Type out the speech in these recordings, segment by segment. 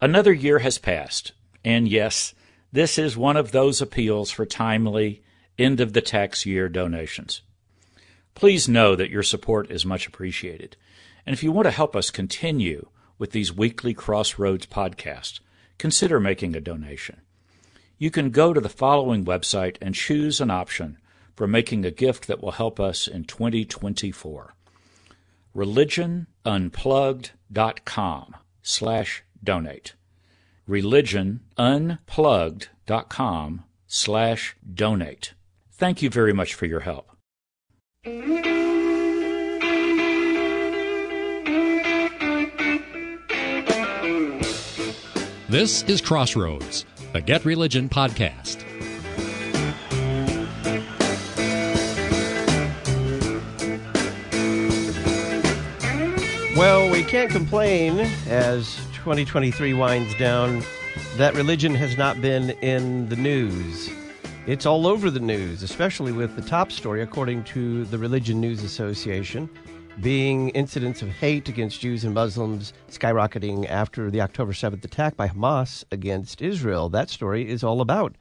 Another year has passed, and yes, this is one of those appeals for timely end of the tax year donations. Please know that your support is much appreciated. And if you want to help us continue with these weekly Crossroads podcasts, consider making a donation. You can go to the following website and choose an option for making a gift that will help us in 2024. religionunplugged.com slash donate. religionunplugged.com slash donate. Thank you very much for your help. This is Crossroads, the Get Religion podcast. Well, we can't complain as 2023 winds down that religion has not been in the news. It's all over the news, especially with the top story, according to the Religion News Association, being incidents of hate against Jews and Muslims skyrocketing after the October 7th attack by Hamas against Israel. That story is all about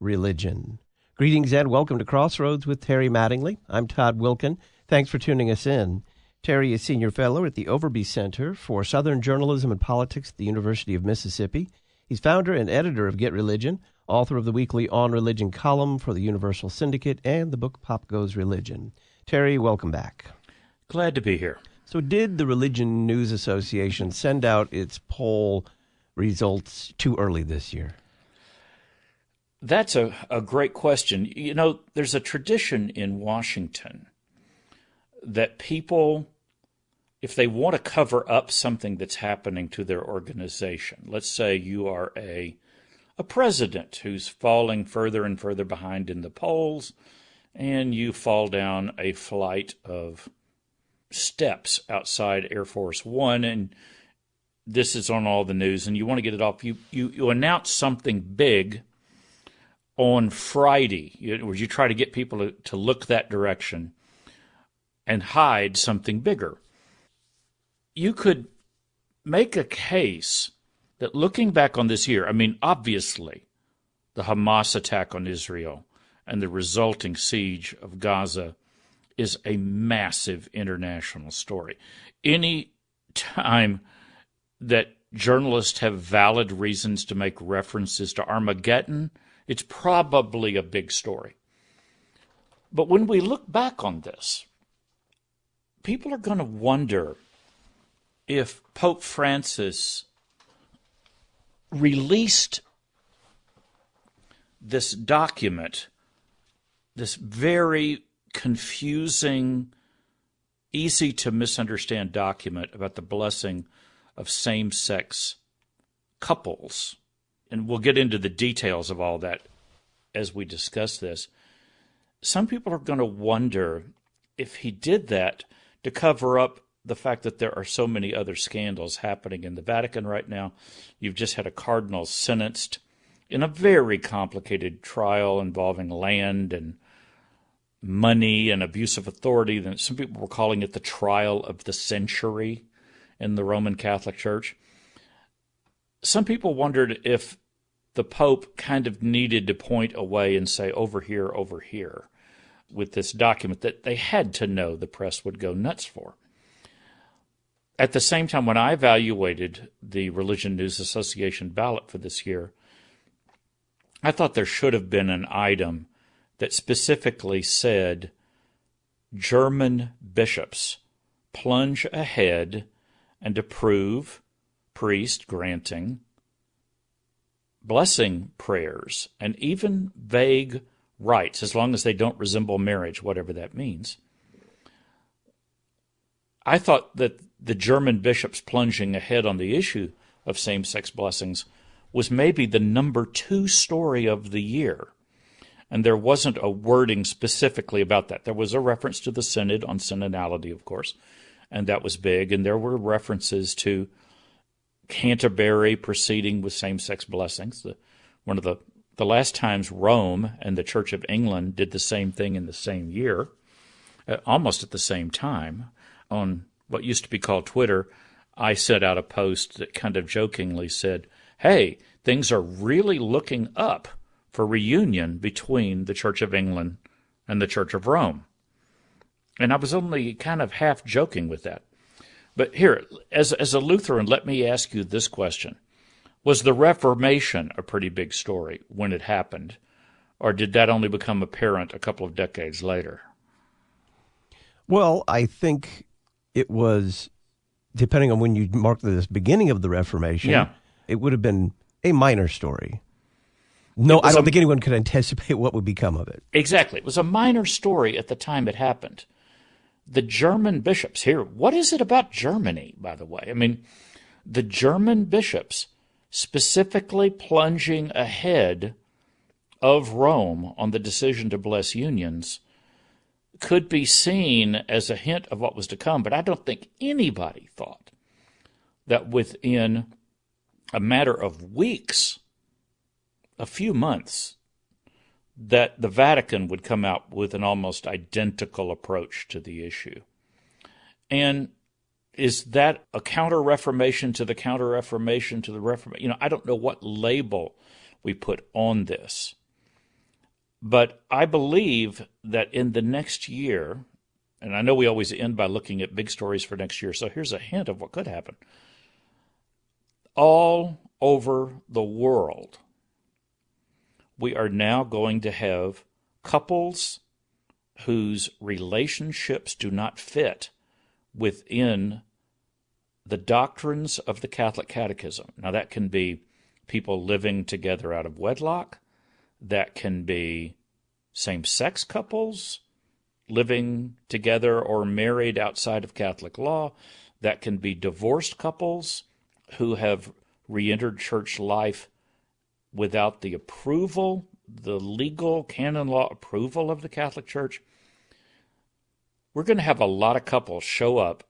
religion. Greetings and welcome to Crossroads with Terry Mattingly. I'm Todd Wilken. Thanks for tuning us in. Terry is Senior Fellow at the Overby Center for Southern Journalism and Politics at the University of Mississippi. He's founder and editor of Get Religion, author of the weekly On Religion column for the Universal Syndicate, and the book Pop Goes Religion. Terry, welcome back. Glad to be here. So, did the Religion News Association send out its poll results too early this year? That's a, a great question. You know, there's a tradition in Washington that people, if they want to cover up something that's happening to their organization, let's say you are a a president who's falling further and further behind in the polls, and you fall down a flight of steps outside Air Force One, and this is on all the news, and you want to get it off. You you, you announce something big on Friday, you, you try to get people to, to look that direction and hide something bigger. You could make a case that looking back on this year, I mean, obviously, the Hamas attack on Israel and the resulting siege of Gaza is a massive international story. Any time that journalists have valid reasons to make references to Armageddon, it's probably a big story. But when we look back on this, people are going to wonder if Pope Francis released this document, this very confusing, easy to misunderstand document about the blessing of same sex couples. And we'll get into the details of all that as we discuss this. Some people are going to wonder if he did that to cover up the fact that there are so many other scandals happening in the Vatican right now. You've just had a cardinal sentenced in a very complicated trial involving land and money and abuse of authority. Some people were calling it the trial of the century in the Roman Catholic Church. Some people wondered if the Pope kind of needed to point away and say, over here, over here, with this document that they had to know the press would go nuts for. At the same time, when I evaluated the Religion News Association ballot for this year, I thought there should have been an item that specifically said German bishops plunge ahead and approve priest granting blessing prayers and even vague rites, as long as they don't resemble marriage, whatever that means. I thought that the German bishops plunging ahead on the issue of same sex blessings was maybe the number two story of the year. And there wasn't a wording specifically about that. There was a reference to the synod on synodality, of course, and that was big. And there were references to Canterbury proceeding with same sex blessings. The, one of the, the last times Rome and the Church of England did the same thing in the same year, uh, almost at the same time, on what used to be called Twitter, I sent out a post that kind of jokingly said, Hey, things are really looking up for reunion between the Church of England and the Church of Rome. And I was only kind of half joking with that. But here, as, as a Lutheran, let me ask you this question Was the Reformation a pretty big story when it happened? Or did that only become apparent a couple of decades later? Well, I think it was, depending on when you mark the beginning of the Reformation, yeah. it would have been a minor story. No, I don't a, think anyone could anticipate what would become of it. Exactly. It was a minor story at the time it happened. The German bishops here, what is it about Germany, by the way? I mean, the German bishops specifically plunging ahead of Rome on the decision to bless unions could be seen as a hint of what was to come, but I don't think anybody thought that within a matter of weeks a few months that the Vatican would come out with an almost identical approach to the issue. And is that a counter reformation to the counter reformation to the reformation? You know, I don't know what label we put on this. But I believe that in the next year, and I know we always end by looking at big stories for next year, so here's a hint of what could happen. All over the world, we are now going to have couples whose relationships do not fit within the doctrines of the Catholic Catechism. Now, that can be people living together out of wedlock, that can be same sex couples living together or married outside of Catholic law, that can be divorced couples who have re entered church life without the approval, the legal canon law approval of the Catholic Church, we're going to have a lot of couples show up,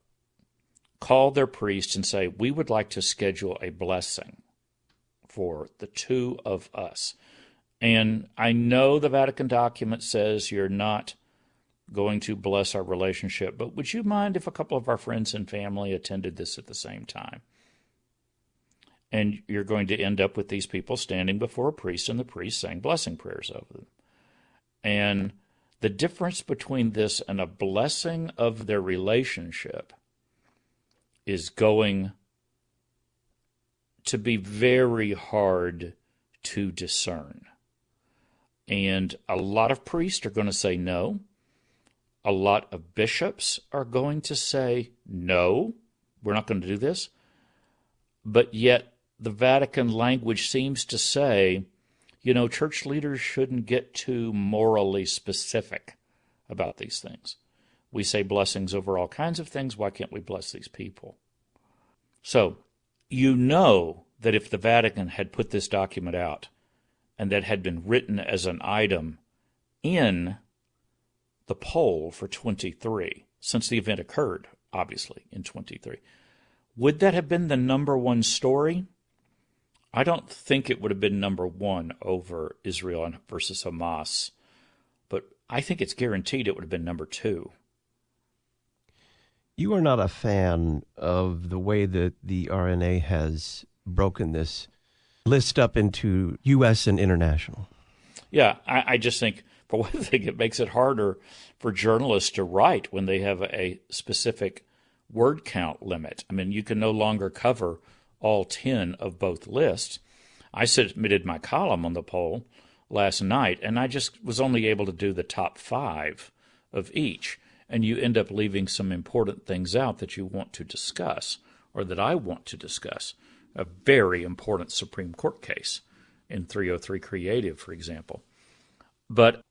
call their priest, and say, We would like to schedule a blessing for the two of us. And I know the Vatican document says you're not going to bless our relationship, but would you mind if a couple of our friends and family attended this at the same time? And you're going to end up with these people standing before a priest and the priest saying blessing prayers over them. And the difference between this and a blessing of their relationship is going to be very hard to discern. And a lot of priests are going to say no. A lot of bishops are going to say no, we're not going to do this. But yet, the Vatican language seems to say, you know, church leaders shouldn't get too morally specific about these things. We say blessings over all kinds of things. Why can't we bless these people? So, you know that if the Vatican had put this document out and that had been written as an item in the poll for 23, since the event occurred, obviously, in 23, would that have been the number one story? I don't think it would have been number one over Israel versus Hamas, but I think it's guaranteed it would have been number two. You are not a fan of the way that the RNA has broken this list up into U.S. and international. Yeah, I, I just think, for one thing, it makes it harder for journalists to write when they have a specific word count limit. I mean, you can no longer cover all 10 of both lists. I submitted my column on the poll last night, and I just was only able to do the top five of each. And you end up leaving some important things out that you want to discuss or that I want to discuss. A very important Supreme Court case in 303 Creative, for example. But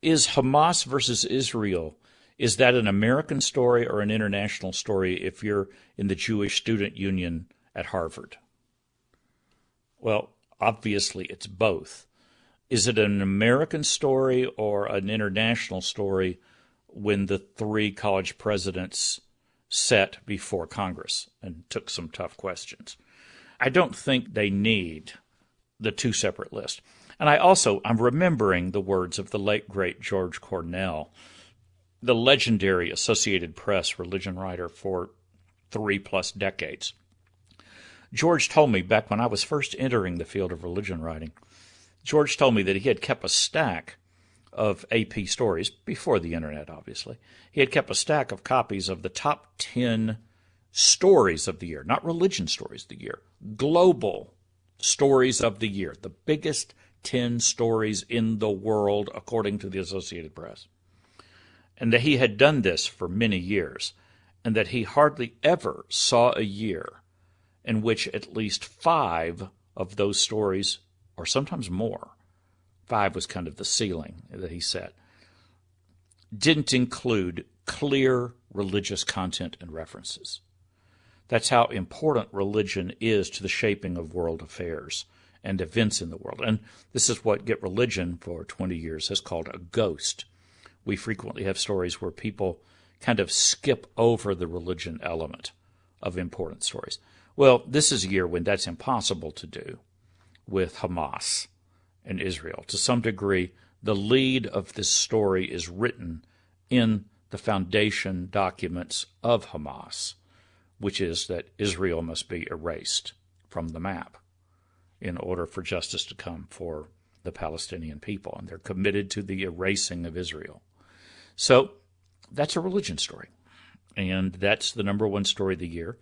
is Hamas versus Israel is that an American story or an international story if you're in the Jewish Student Union at Harvard? Well, obviously it's both. Is it an American story or an international story when the three college presidents sat before Congress and took some tough questions? I don't think they need the two separate lists. And I also I'm remembering the words of the late great George Cornell, the legendary Associated Press religion writer for three plus decades. George told me back when I was first entering the field of religion writing, George told me that he had kept a stack of AP stories before the internet, obviously. He had kept a stack of copies of the top 10 stories of the year, not religion stories of the year, global stories of the year, the biggest 10 stories in the world, according to the Associated Press. And that he had done this for many years, and that he hardly ever saw a year in which at least five of those stories, or sometimes more, five was kind of the ceiling that he set, didn't include clear religious content and references. That's how important religion is to the shaping of world affairs and events in the world. And this is what Get Religion for 20 years has called a ghost. We frequently have stories where people kind of skip over the religion element of important stories. Well, this is a year when that's impossible to do with Hamas and Israel. To some degree, the lead of this story is written in the foundation documents of Hamas, which is that Israel must be erased from the map in order for justice to come for the Palestinian people. And they're committed to the erasing of Israel. So that's a religion story. And that's the number one story of the year.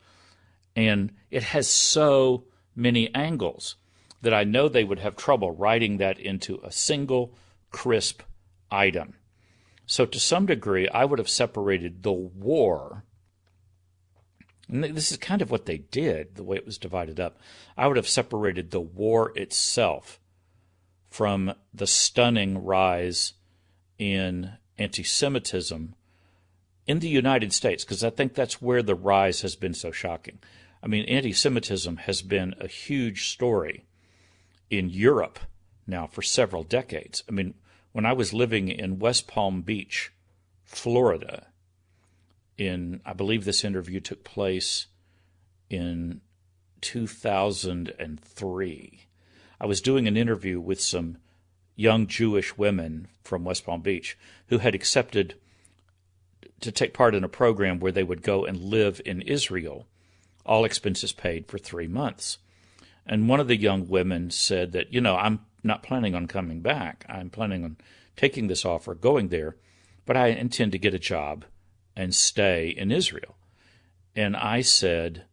And it has so many angles that I know they would have trouble writing that into a single crisp item. So, to some degree, I would have separated the war, and this is kind of what they did, the way it was divided up. I would have separated the war itself from the stunning rise in anti Semitism in the United States, because I think that's where the rise has been so shocking. I mean, anti Semitism has been a huge story in Europe now for several decades. I mean, when I was living in West Palm Beach, Florida, in I believe this interview took place in 2003. I was doing an interview with some young Jewish women from West Palm Beach who had accepted to take part in a program where they would go and live in Israel all expenses paid for three months. And one of the young women said that, you know, I'm not planning on coming back. I'm planning on taking this offer, going there, but I intend to get a job and stay in Israel. And I said,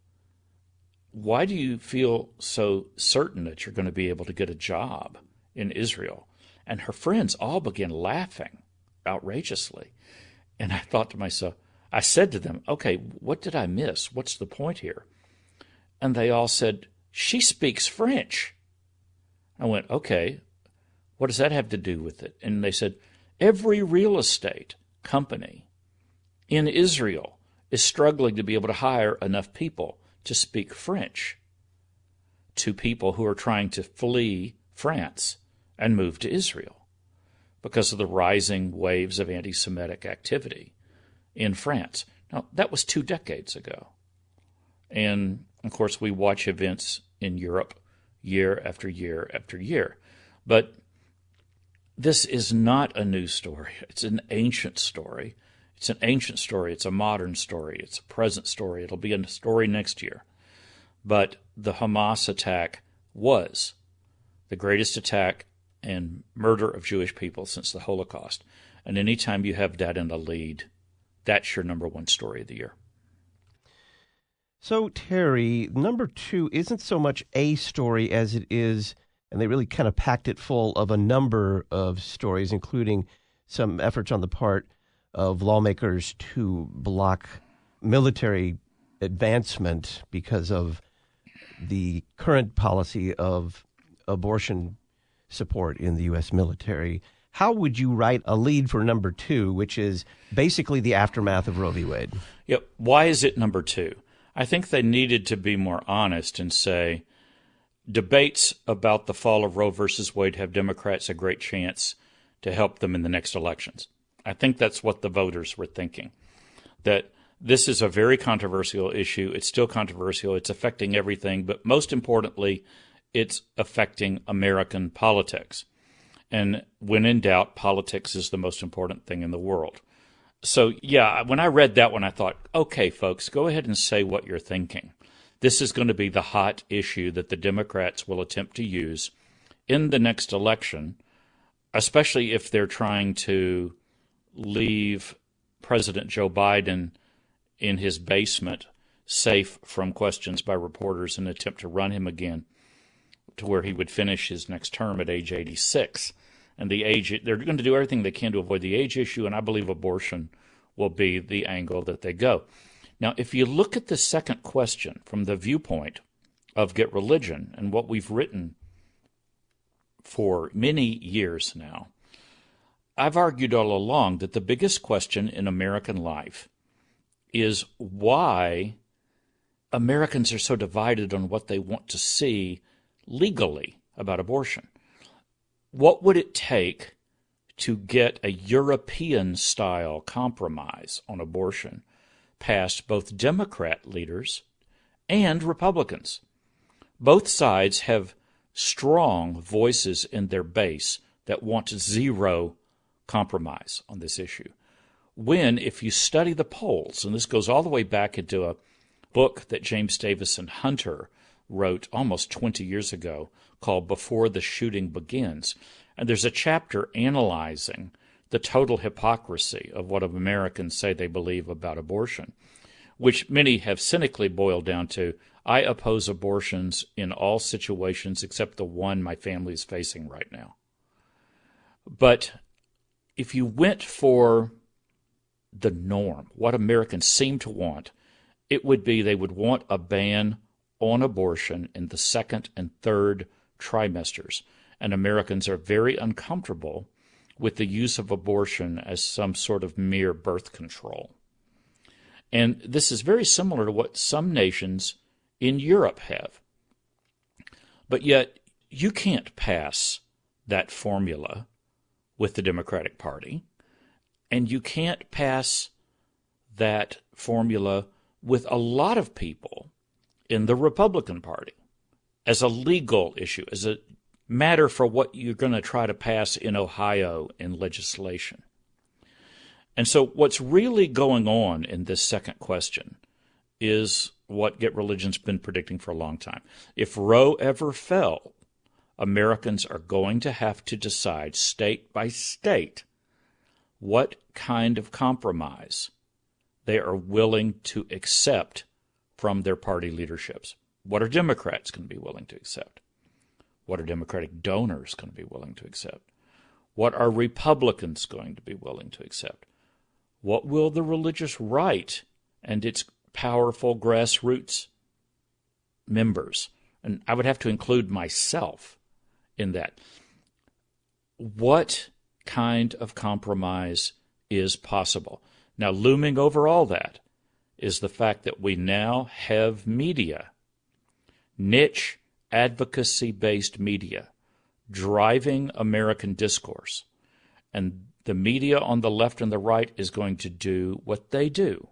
Why do you feel so certain that you're going to be able to get a job in Israel? And her friends all began laughing outrageously. And I thought to myself, I said to them, okay, what did I miss? What's the point here? And they all said, she speaks French. I went, okay, what does that have to do with it? And they said, every real estate company in Israel is struggling to be able to hire enough people to speak French to people who are trying to flee France and move to Israel because of the rising waves of anti Semitic activity in France. Now, that was two decades ago. And of course, we watch events in Europe year after year after year. But this is not a new story, it's an ancient story. It's an ancient story, it's a modern story, it's a present story. It'll be a story next year. But the Hamas attack was the greatest attack and murder of Jewish people since the Holocaust. And anytime you have that in the lead, that's your number one story of the year. So, Terry, number two isn't so much a story as it is, and they really kind of packed it full of a number of stories, including some efforts on the part of lawmakers to block military advancement because of the current policy of abortion support in the U.S. military how would you write a lead for number two, which is basically the aftermath of Roe v. Wade? Yep. Why is it number two? I think they needed to be more honest and say debates about the fall of Roe versus Wade have Democrats a great chance to help them in the next elections. I think that's what the voters were thinking. That this is a very controversial issue. It's still controversial. It's affecting everything, but most importantly, it's affecting American politics. And when in doubt, politics is the most important thing in the world. So, yeah, when I read that one, I thought, okay, folks, go ahead and say what you're thinking. This is going to be the hot issue that the Democrats will attempt to use in the next election, especially if they're trying to leave President Joe Biden in his basement safe from questions by reporters and attempt to run him again to where he would finish his next term at age 86 and the age they're going to do everything they can to avoid the age issue and i believe abortion will be the angle that they go. Now if you look at the second question from the viewpoint of get religion and what we've written for many years now i've argued all along that the biggest question in american life is why americans are so divided on what they want to see legally about abortion what would it take to get a European style compromise on abortion past both Democrat leaders and Republicans? Both sides have strong voices in their base that want zero compromise on this issue. When, if you study the polls, and this goes all the way back into a book that James Davison Hunter wrote almost 20 years ago called Before the Shooting Begins. And there's a chapter analyzing the total hypocrisy of what Americans say they believe about abortion, which many have cynically boiled down to I oppose abortions in all situations except the one my family is facing right now. But if you went for the norm, what Americans seem to want, it would be they would want a ban on abortion in the second and third trimesters. And Americans are very uncomfortable with the use of abortion as some sort of mere birth control. And this is very similar to what some nations in Europe have. But yet, you can't pass that formula with the Democratic Party, and you can't pass that formula with a lot of people in the Republican Party as a legal issue, as a matter for what you're going to try to pass in Ohio in legislation. And so, what's really going on in this second question is what Get Religion's been predicting for a long time. If Roe ever fell, Americans are going to have to decide state by state what kind of compromise they are willing to accept from their party leaderships. What are Democrats going to be willing to accept? What are Democratic donors going to be willing to accept? What are Republicans going to be willing to accept? What will the religious right and its powerful grassroots members, and I would have to include myself in that, what kind of compromise is possible? Now, looming over all that is the fact that we now have media, niche advocacy based media, driving American discourse. And the media on the left and the right is going to do what they do.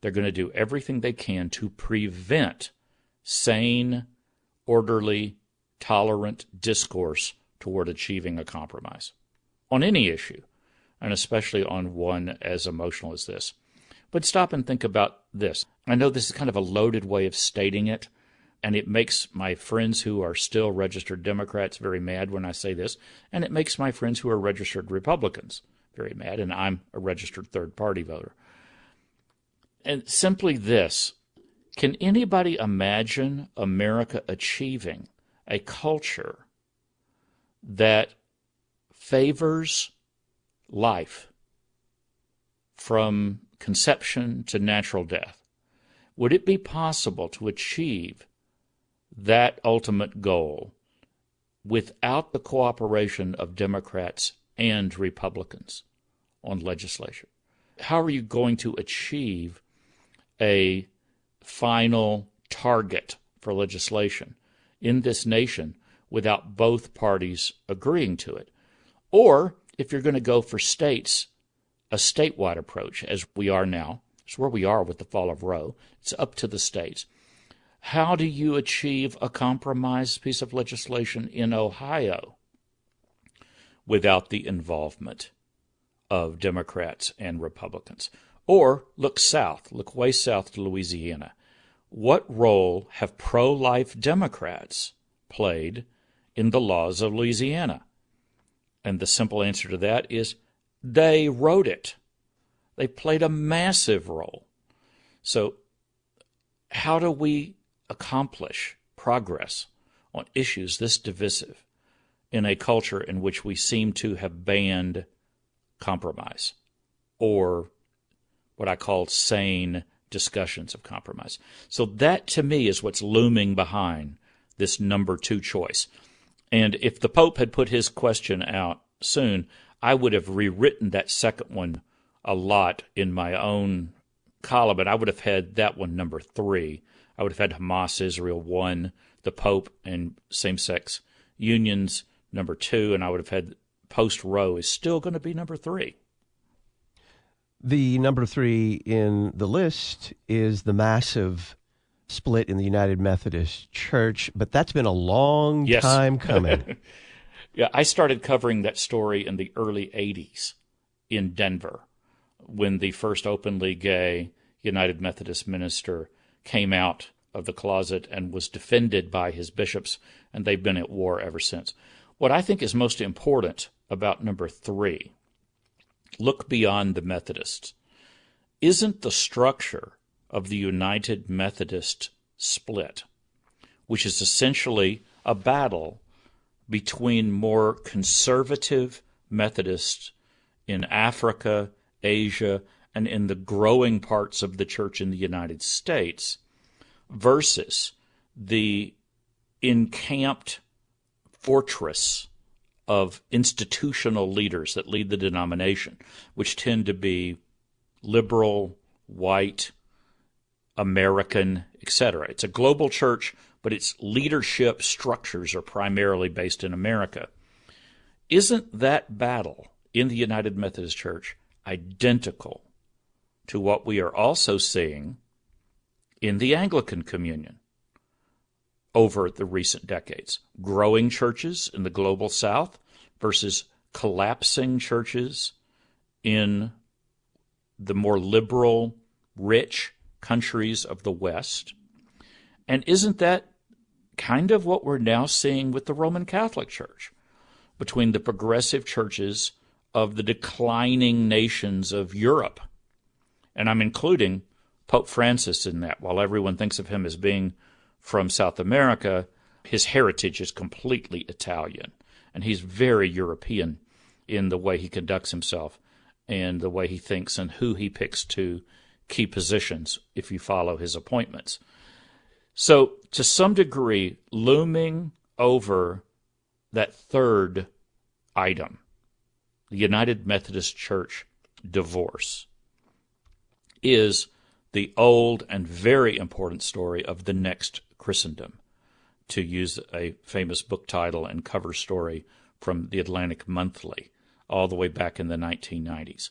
They're going to do everything they can to prevent sane, orderly, tolerant discourse toward achieving a compromise on any issue, and especially on one as emotional as this. But stop and think about this. I know this is kind of a loaded way of stating it, and it makes my friends who are still registered Democrats very mad when I say this, and it makes my friends who are registered Republicans very mad, and I'm a registered third party voter. And simply this can anybody imagine America achieving a culture that favors life from conception to natural death, would it be possible to achieve that ultimate goal without the cooperation of Democrats and Republicans on legislation? How are you going to achieve a final target for legislation in this nation without both parties agreeing to it? Or if you're going to go for states a statewide approach, as we are now. It's where we are with the fall of Roe. It's up to the states. How do you achieve a compromise piece of legislation in Ohio without the involvement of Democrats and Republicans. Or look south, look way south to Louisiana. What role have pro life Democrats played in the laws of Louisiana? And the simple answer to that is they wrote it. They played a massive role. So, how do we accomplish progress on issues this divisive in a culture in which we seem to have banned compromise or what I call sane discussions of compromise? So, that to me is what's looming behind this number two choice. And if the Pope had put his question out soon, I would have rewritten that second one a lot in my own column, and I would have had that one number three. I would have had Hamas Israel one, the Pope and same sex unions number two, and I would have had post Roe is still going to be number three. The number three in the list is the massive split in the United Methodist Church, but that's been a long yes. time coming. yeah, I started covering that story in the early 80s in Denver when the first openly gay United Methodist minister came out of the closet and was defended by his bishops, and they've been at war ever since. What I think is most important about number three look beyond the Methodists. Isn't the structure of the United Methodist split, which is essentially a battle between more conservative Methodists in Africa Asia, and in the growing parts of the church in the United States versus the encamped fortress of institutional leaders that lead the denomination, which tend to be liberal, white, American, etc. It's a global church, but its leadership structures are primarily based in America. Isn't that battle in the United Methodist Church identical to what we are also seeing in the Anglican Communion over the recent decades. Growing churches in the global south versus collapsing churches in the more liberal, rich countries of the West. And isn't that kind of what we're now seeing with the Roman Catholic Church? Between the progressive churches of the declining nations of Europe. And I'm including Pope Francis in that. While everyone thinks of him as being from South America, his heritage is completely Italian. And he's very European in the way he conducts himself and the way he thinks and who he picks to key positions if you follow his appointments. So, to some degree, looming over that third item the United Methodist Church divorce is the old and very important story of the next Christendom, to use a famous book title and cover story from the Atlantic Monthly, all the way back in the 1990s.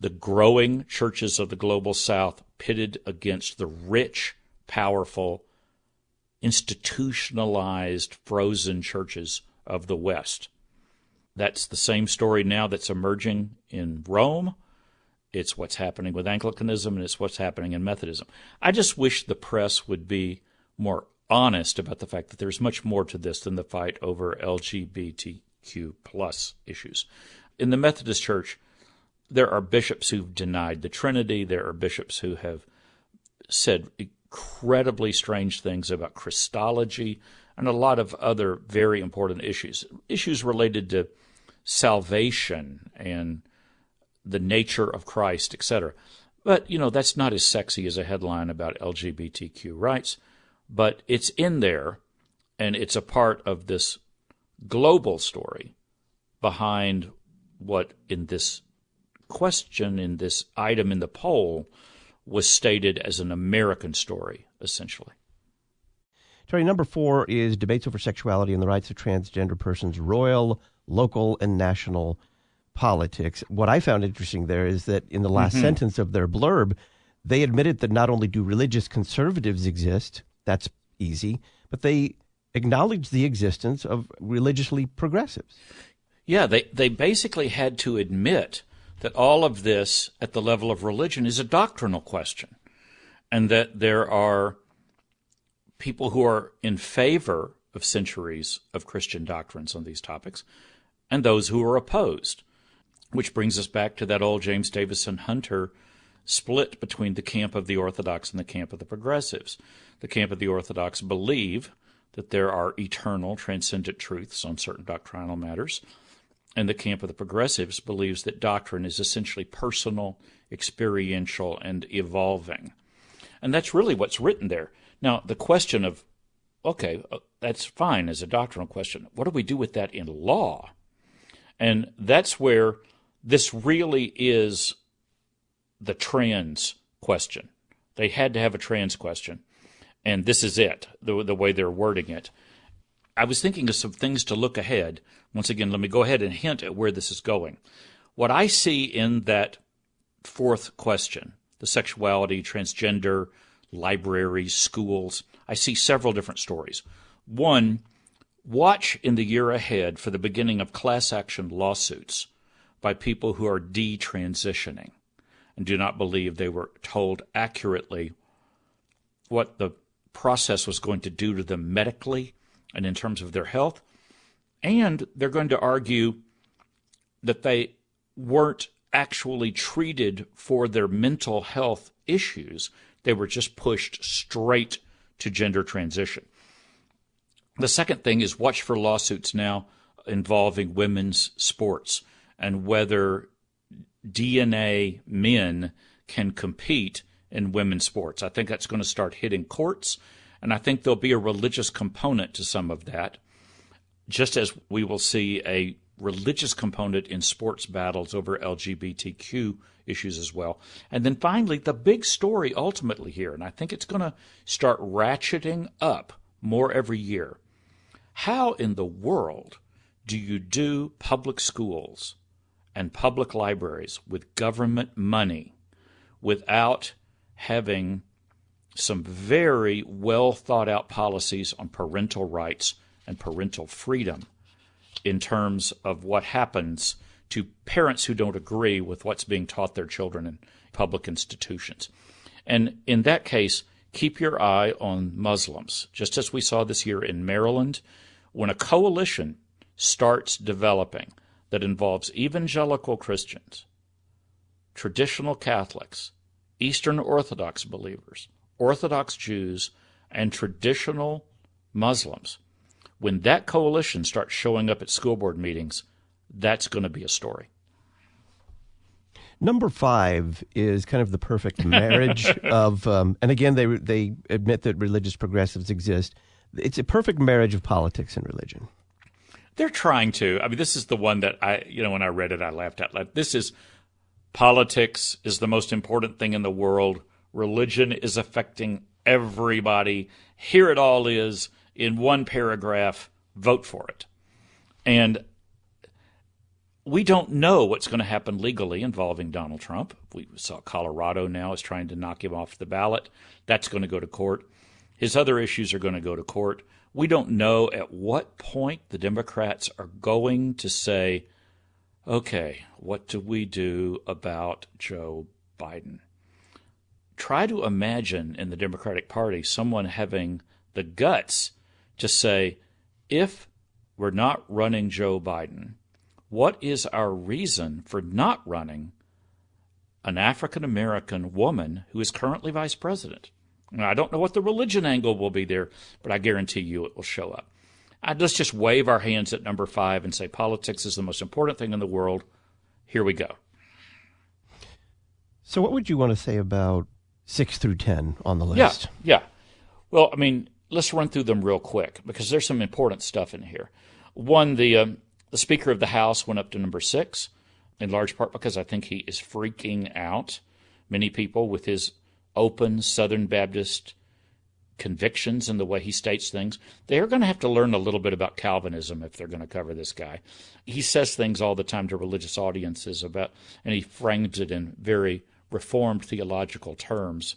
The growing churches of the global south pitted against the rich, powerful, institutionalized, frozen churches of the West. That's the same story now that's emerging in Rome. It's what's happening with Anglicanism and it's what's happening in Methodism. I just wish the press would be more honest about the fact that there's much more to this than the fight over LGBTQ plus issues. In the Methodist Church, there are bishops who've denied the Trinity. There are bishops who have said incredibly strange things about Christology and a lot of other very important issues, issues related to salvation and the nature of Christ, etc. But, you know, that's not as sexy as a headline about LGBTQ rights, but it's in there and it's a part of this global story behind what in this question, in this item in the poll, was stated as an American story, essentially. Terry, number four is debates over sexuality and the rights of transgender persons, royal, local, and national politics. What I found interesting there is that in the last mm-hmm. sentence of their blurb, they admitted that not only do religious conservatives exist, that's easy, but they acknowledge the existence of religiously progressives. Yeah, they, they basically had to admit that all of this at the level of religion is a doctrinal question, and that there are people who are in favor of centuries of Christian doctrines on these topics, and those who are opposed. Which brings us back to that old James Davison Hunter split between the camp of the Orthodox and the camp of the progressives. The camp of the Orthodox believe that there are eternal, transcendent truths on certain doctrinal matters, and the camp of the progressives believes that doctrine is essentially personal, experiential, and evolving. And that's really what's written there. Now, the question of, okay, uh, that's fine as a doctrinal question. What do we do with that in law? And that's where this really is the trans question. They had to have a trans question, and this is it, the, the way they're wording it. I was thinking of some things to look ahead. Once again, let me go ahead and hint at where this is going. What I see in that fourth question, the sexuality, transgender, libraries, schools, I see several different stories. One, watch in the year ahead for the beginning of class action lawsuits by people who are detransitioning and do not believe they were told accurately what the process was going to do to them medically and in terms of their health. And they're going to argue that they weren't actually treated for their mental health issues. They were just pushed straight to gender transition. The second thing is watch for lawsuits now involving women's sports and whether DNA men can compete in women's sports. I think that's going to start hitting courts, and I think there'll be a religious component to some of that, just as we will see a religious component in sports battles over LGBTQ issues as well. And then finally, the big story ultimately here, and I think it's going to start ratcheting up more every year. How in the world do you do public schools and public libraries with government money without having some very well thought out policies on parental rights and parental freedom in terms of what happens to parents who don't agree with what's being taught their children in public institutions. And in that case, keep your eye on Muslims, just as we saw this year in Maryland, when a coalition starts developing that involves evangelical Christians, traditional Catholics, Eastern Orthodox believers, Orthodox Jews, and traditional Muslims, when that coalition starts showing up at school board meetings, that's going to be a story. Number five is kind of the perfect marriage of, um, and again, they they admit that religious progressives exist. It's a perfect marriage of politics and religion. They're trying to. I mean, this is the one that I, you know, when I read it, I laughed out loud. This is politics is the most important thing in the world. Religion is affecting everybody. Here it all is in one paragraph. Vote for it. And we don't know what's going to happen legally involving Donald Trump. We saw Colorado now is trying to knock him off the ballot. That's going to go to court. His other issues are going to go to court. We don't know at what point the Democrats are going to say, okay, what do we do about Joe Biden? Try to imagine in the Democratic Party someone having the guts to say, if we're not running Joe Biden, what is our reason for not running an African American woman who is currently vice president? Now, I don't know what the religion angle will be there, but I guarantee you it will show up. I'd, let's just wave our hands at number five and say politics is the most important thing in the world. Here we go. So, what would you want to say about six through 10 on the list? Yeah, yeah. Well, I mean, let's run through them real quick because there's some important stuff in here. One, the, um, the Speaker of the House went up to number six, in large part because I think he is freaking out many people with his open Southern Baptist convictions and the way he states things, they're going to have to learn a little bit about Calvinism if they're going to cover this guy. He says things all the time to religious audiences about, and he frames it in very reformed theological terms.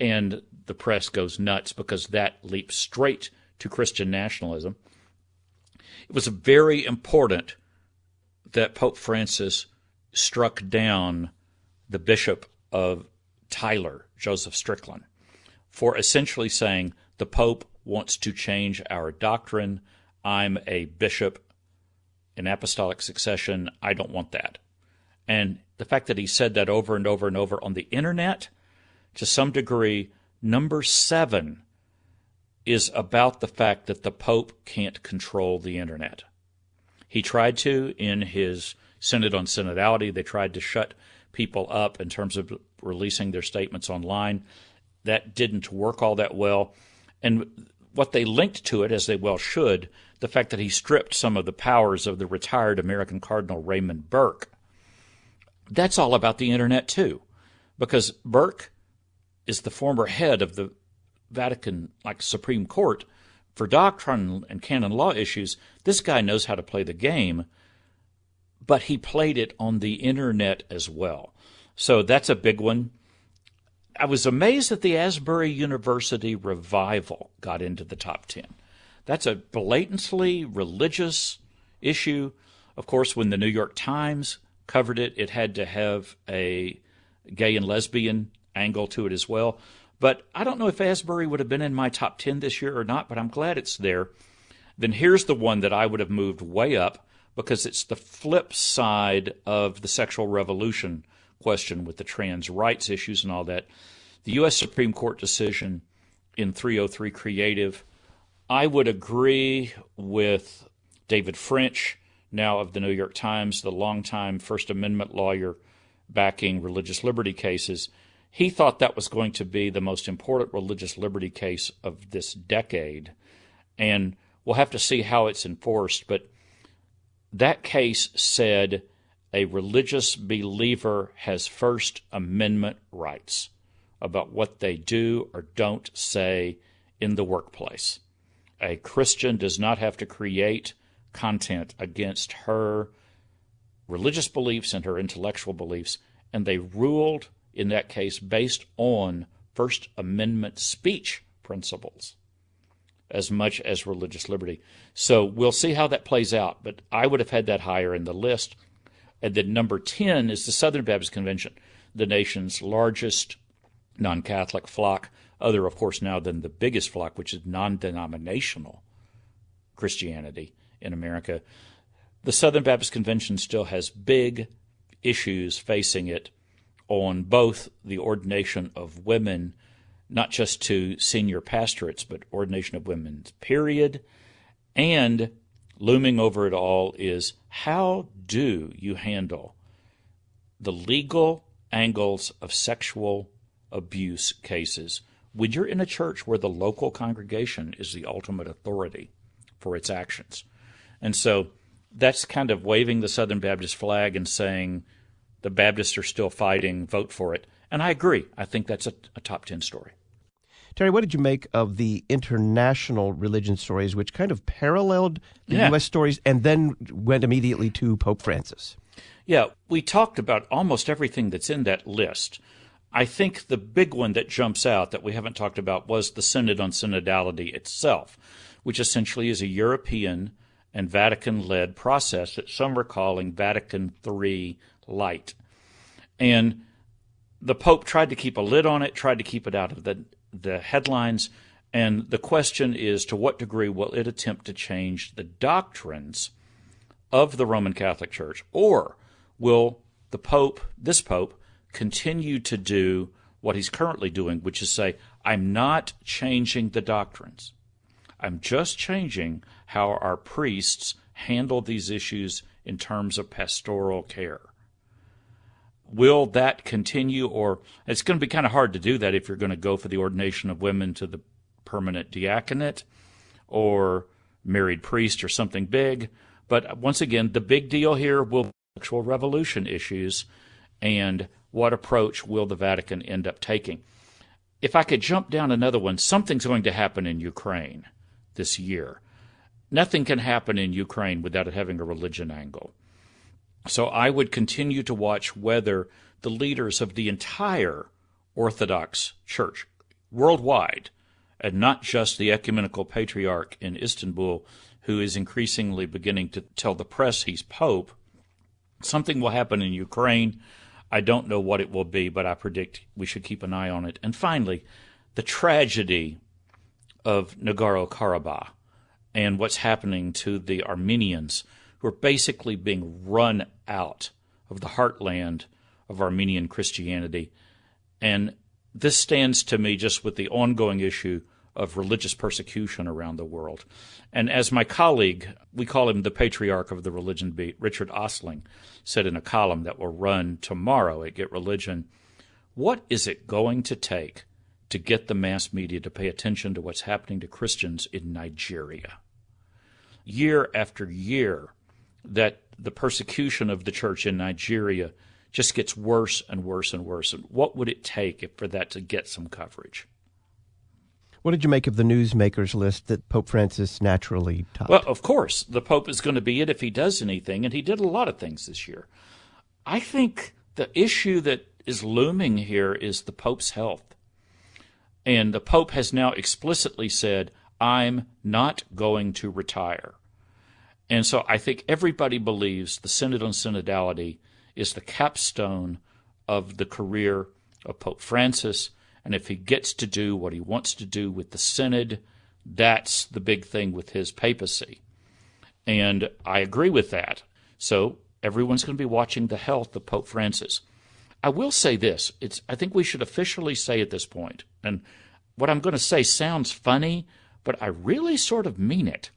And the press goes nuts because that leaps straight to Christian nationalism. It was very important that Pope Francis struck down the bishop of Tyler, Joseph Strickland, for essentially saying the Pope wants to change our doctrine. I'm a bishop in apostolic succession. I don't want that. And the fact that he said that over and over and over on the internet, to some degree, number seven is about the fact that the Pope can't control the internet. He tried to in his Synod on Synodality. They tried to shut people up in terms of releasing their statements online. That didn't work all that well. And what they linked to it, as they well should, the fact that he stripped some of the powers of the retired American Cardinal Raymond Burke. That's all about the internet, too, because Burke is the former head of the Vatican like Supreme Court for doctrine and canon law issues. This guy knows how to play the game, but he played it on the internet as well. So that's a big one. I was amazed that the Asbury University revival got into the top 10. That's a blatantly religious issue. Of course, when the New York Times covered it, it had to have a gay and lesbian angle to it as well. But I don't know if Asbury would have been in my top 10 this year or not, but I'm glad it's there. Then here's the one that I would have moved way up because it's the flip side of the sexual revolution question with the trans rights issues and all that. The U.S. Supreme Court decision in 303 Creative, I would agree with David French, now of the New York Times, the longtime First Amendment lawyer backing religious liberty cases. He thought that was going to be the most important religious liberty case of this decade. And we'll have to see how it's enforced. But that case said a religious believer has First Amendment rights about what they do or don't say in the workplace. A Christian does not have to create content against her religious beliefs and her intellectual beliefs, and they ruled in that case based on First Amendment speech principles as much as religious liberty. So we'll see how that plays out, but I would have had that higher in the list. And then number 10 is the Southern Baptist Convention, the nation's largest non Catholic flock, other, of course, now than the biggest flock, which is non denominational Christianity in America. The Southern Baptist Convention still has big issues facing it on both the ordination of women, not just to senior pastorates, but ordination of women, period. And looming over it all is how do you handle the legal angles of sexual abuse cases when you're in a church where the local congregation is the ultimate authority for its actions? And so that's kind of waving the Southern Baptist flag and saying, the Baptists are still fighting, vote for it. And I agree. I think that's a, a top 10 story. Terry, what did you make of the international religion stories, which kind of paralleled the Yeah. U.S. stories and then went immediately to Pope Francis? Yeah, we talked about almost everything that's in that list. I think the big one that jumps out that we haven't talked about was the Synod on Synodality itself, which essentially is a European and Vatican led process that some are calling Vatican III Light. And the Pope tried to keep a lid on it, tried to keep it out of the, the headlines. And the question is to what degree will it attempt to change the doctrines of the Roman Catholic Church? Or will the Pope, this Pope, continue to do what he's currently doing, which is say, I'm not changing the doctrines. I'm just changing how our priests handle these issues in terms of pastoral care. Will that continue, or it's going to be kind of hard to do that if you're going to go for the ordination of women to the permanent diaconate or married priest or something big. But once again, the big deal here will be sexual revolution issues and what approach will the Vatican end up taking. If I could jump down another one, something's going to happen in Ukraine this year. Nothing can happen in Ukraine without having a religion angle. So I would continue to watch whether the leaders of the entire Orthodox Church worldwide, and not just the ecumenical patriarch in Istanbul, who is increasingly beginning to tell the press he's pope, Something will happen in Ukraine. I don't know what it will be, but I predict we should keep an eye on it. And finally, the tragedy of Nagorno Karabakh and what's happening to the Armenians who are basically being run out of the heartland of Armenian Christianity. And this stands to me just with the ongoing issue of religious persecution around the world. And as my colleague, we call him the patriarch of the religion beat, Richard Ostling, said in a column that will run tomorrow at Get Religion, what is it going to take to get the mass media to pay attention to what's happening to Christians in Nigeria? Year after year, that the persecution of the church in Nigeria just gets worse and worse and worse. And what would it take for that to get some coverage? What did you make of the newsmakers list that Pope Francis naturally topped? Well, of course, the Pope is going to be it if he does anything, and he did a lot of things this year. I think the issue that is looming here is the Pope's health. And the Pope has now explicitly said, I'm not going to retire. And so I think everybody believes the Synod on Synodality is the capstone of the career of Pope Francis. And if he gets to do what he wants to do with the Synod, that's the big thing with his papacy. And I agree with that. So everyone's going to be watching the health of Pope Francis. I will say this it's, I think we should officially say at this point, and what I'm going to say sounds funny, but I really sort of mean it.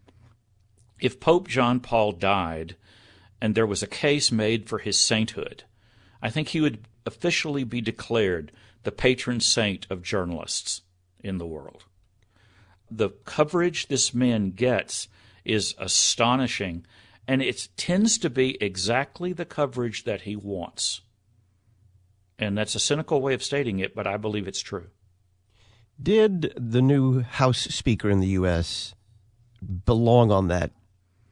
If Pope John Paul died and there was a case made for his sainthood, I think he would officially be declared the patron saint of journalists in the world. The coverage this man gets is astonishing, and it tends to be exactly the coverage that he wants. And that's a cynical way of stating it, but I believe it's true. Did the new House Speaker in the U.S. belong on that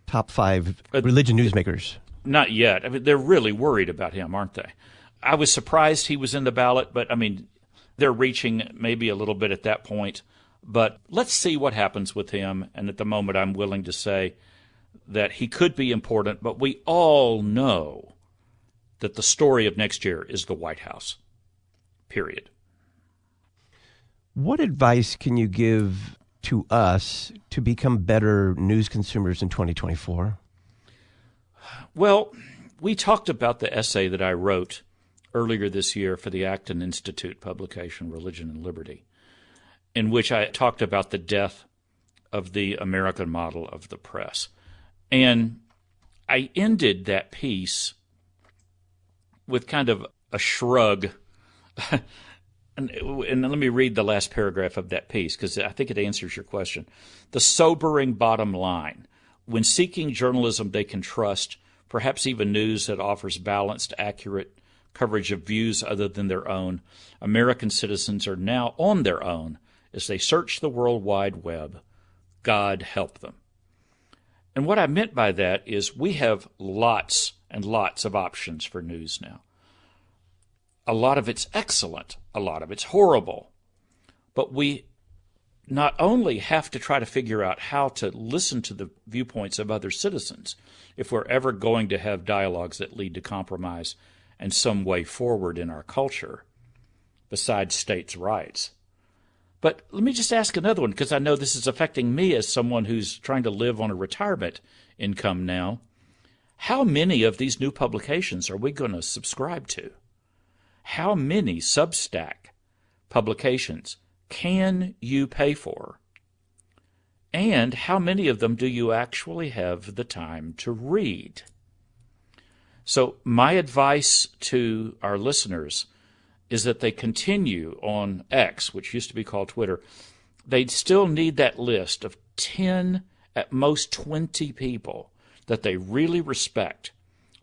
top five uh, religion newsmakers? Not yet. I mean, they're really worried about him, aren't they? I was surprised he was in the ballot, but I mean, they're reaching maybe a little bit at that point. But let's see what happens with him. And at the moment, I'm willing to say that he could be important, but we all know that the story of next year is the White House. Period. What advice can you give to us to become better news consumers in 2024? Well, we talked about the essay that I wrote earlier this year for the Acton Institute publication, Religion and Liberty, in which I talked about the death of the American model of the press. And I ended that piece with kind of a shrug and, and let me read the last paragraph of that piece because I think it answers your question. The sobering bottom line when seeking journalism they can trust, perhaps even news that offers balanced, accurate coverage of views other than their own, American citizens are now on their own as they search the World Wide Web. God help them. And what I meant by that is we have lots and lots of options for news now. A lot of it's excellent, a lot of it's horrible. But we not only have to try to figure out how to listen to the viewpoints of other citizens if we're ever going to have dialogues that lead to compromise and some way forward in our culture besides states' rights. But let me just ask another one because I know this is affecting me as someone who's trying to live on a retirement income now. How many of these new publications are we going to subscribe to? How many Substack publications can you pay for? And how many of them do you actually have the time to read? So, my advice to our listeners is that they continue on X, which used to be called Twitter. They still need that list of 10, at most 20 people that they really respect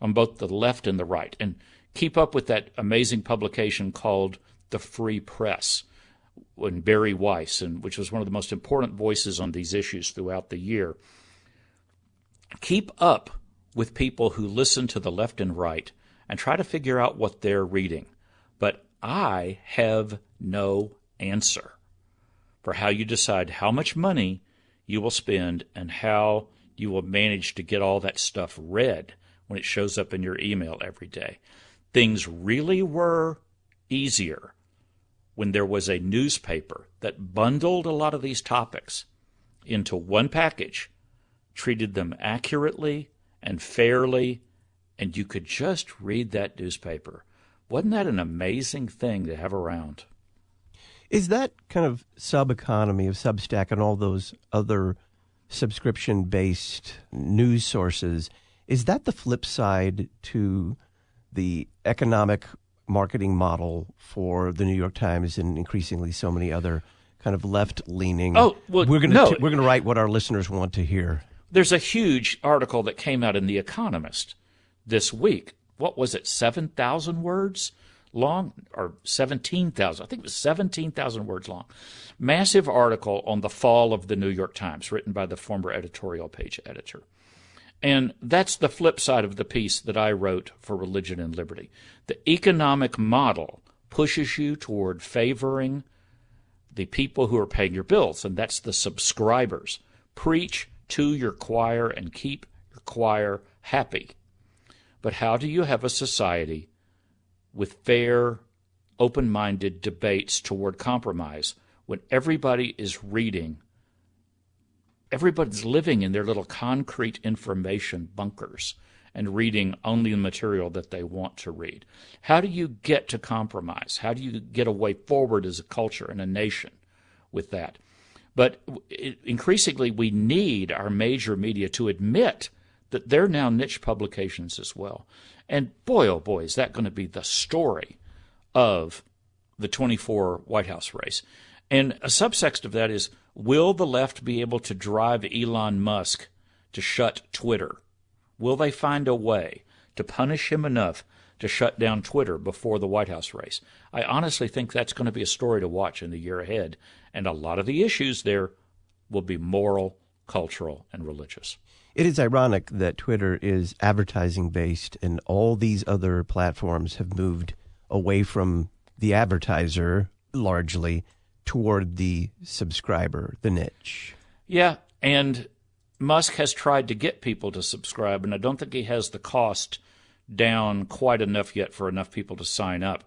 on both the left and the right. And keep up with that amazing publication called The Free Press when Bari Weiss, and which was one of the most important voices on these issues throughout the year. Keep up with people who listen to the left and right and try to figure out what they're reading. But I have no answer for how you decide how much money you will spend and how you will manage to get all that stuff read when it shows up in your email every day. Things really were easier when there was a newspaper that bundled a lot of these topics into one package, treated them accurately and fairly, and you could just read that newspaper. Wasn't that an amazing thing to have around? Is that kind of sub economy of Substack and all those other subscription based news sources? Is that the flip side to the economic marketing model for the New York Times and increasingly so many other kind of left leaning? Oh, well, we're going no. to we're going to write what our listeners want to hear. There's a huge article that came out in The Economist this week. What was it? Seven thousand words long or 17,000. I think it was 17,000 words long. Massive article on the fall of the New York Times written by the former editorial page editor. And that's the flip side of the piece that I wrote for Religion and Liberty. The economic model pushes you toward favoring the people who are paying your bills, and that's the subscribers. Preach to your choir and keep your choir happy. But how do you have a society with fair, open minded debates toward compromise when everybody is reading everybody's living in their little concrete information bunkers and reading only the material that they want to read. How do you get to compromise? How do you get a way forward as a culture and a nation with that? But increasingly, we need our major media to admit that they're now niche publications as well. And boy, oh boy, is that going to be the story of the 24 White House race. And a subtext of that is will the left be able to drive Elon Musk to shut Twitter? Will they find a way to punish him enough to shut down Twitter before the White House race? I honestly think that's going to be a story to watch in the year ahead. And a lot of the issues there will be moral, cultural, and religious. It is ironic that Twitter is advertising based and all these other platforms have moved away from the advertiser largely toward the subscriber, the niche. Yeah, and Musk has tried to get people to subscribe, and I don't think he has the cost down quite enough yet for enough people to sign up.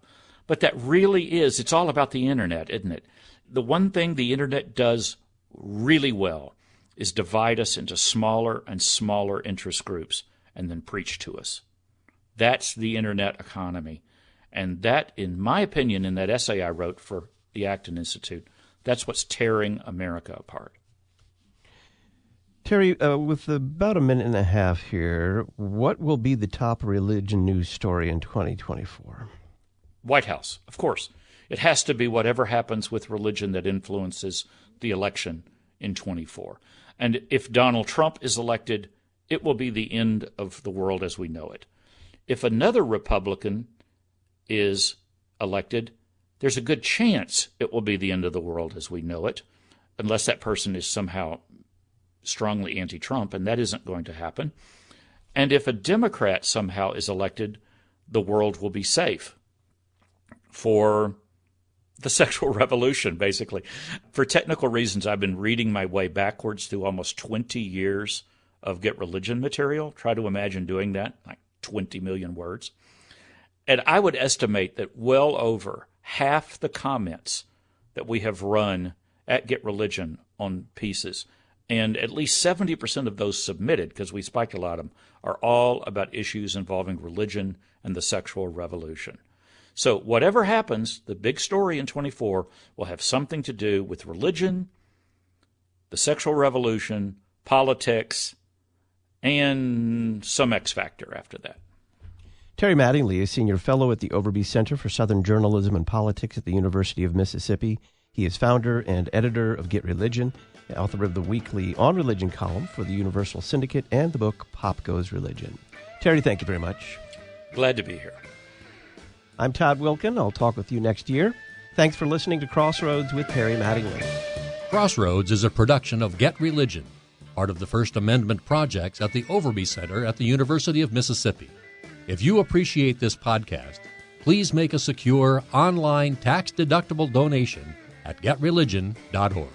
But that really is, it's all about the internet, isn't it? The one thing the internet does really well is divide us into smaller and smaller interest groups and then preach to us. That's the internet economy. And that, in my opinion, in that essay I wrote for the Acton Institute. That's what's tearing America apart. Terry, uh, with about a minute and a half here, what will be the top religion news story in 2024? White House, of course. It has to be whatever happens with religion that influences the election in 24. And if Donald Trump is elected, it will be the end of the world as we know it. If another Republican is elected, there's a good chance it will be the end of the world as we know it, unless that person is somehow strongly anti Trump, and that isn't going to happen. And if a Democrat somehow is elected, the world will be safe for the sexual revolution, basically. For technical reasons, I've been reading my way backwards through almost 20 years of Get Religion material. Try to imagine doing that, like 20 million words. And I would estimate that well over half the comments that we have run at Get Religion on pieces, and at least 70% of those submitted, because we spiked a lot of them, are all about issues involving religion and the sexual revolution. So, whatever happens, the big story in 24 will have something to do with religion, the sexual revolution, politics, and some X factor after that. Terry Mattingly is Senior Fellow at the Overby Center for Southern Journalism and Politics at the University of Mississippi. He is founder and editor of Get Religion, author of the weekly On Religion column for the Universal Syndicate, and the book Pop Goes Religion. Terry, thank you very much. Glad to be here. I'm Todd Wilken. I'll talk with you next year. Thanks for listening to Crossroads with Terry Mattingly. Crossroads is a production of Get Religion, part of the First Amendment projects at the Overby Center at the University of Mississippi. If you appreciate this podcast, please make a secure online tax deductible donation at getreligion.org.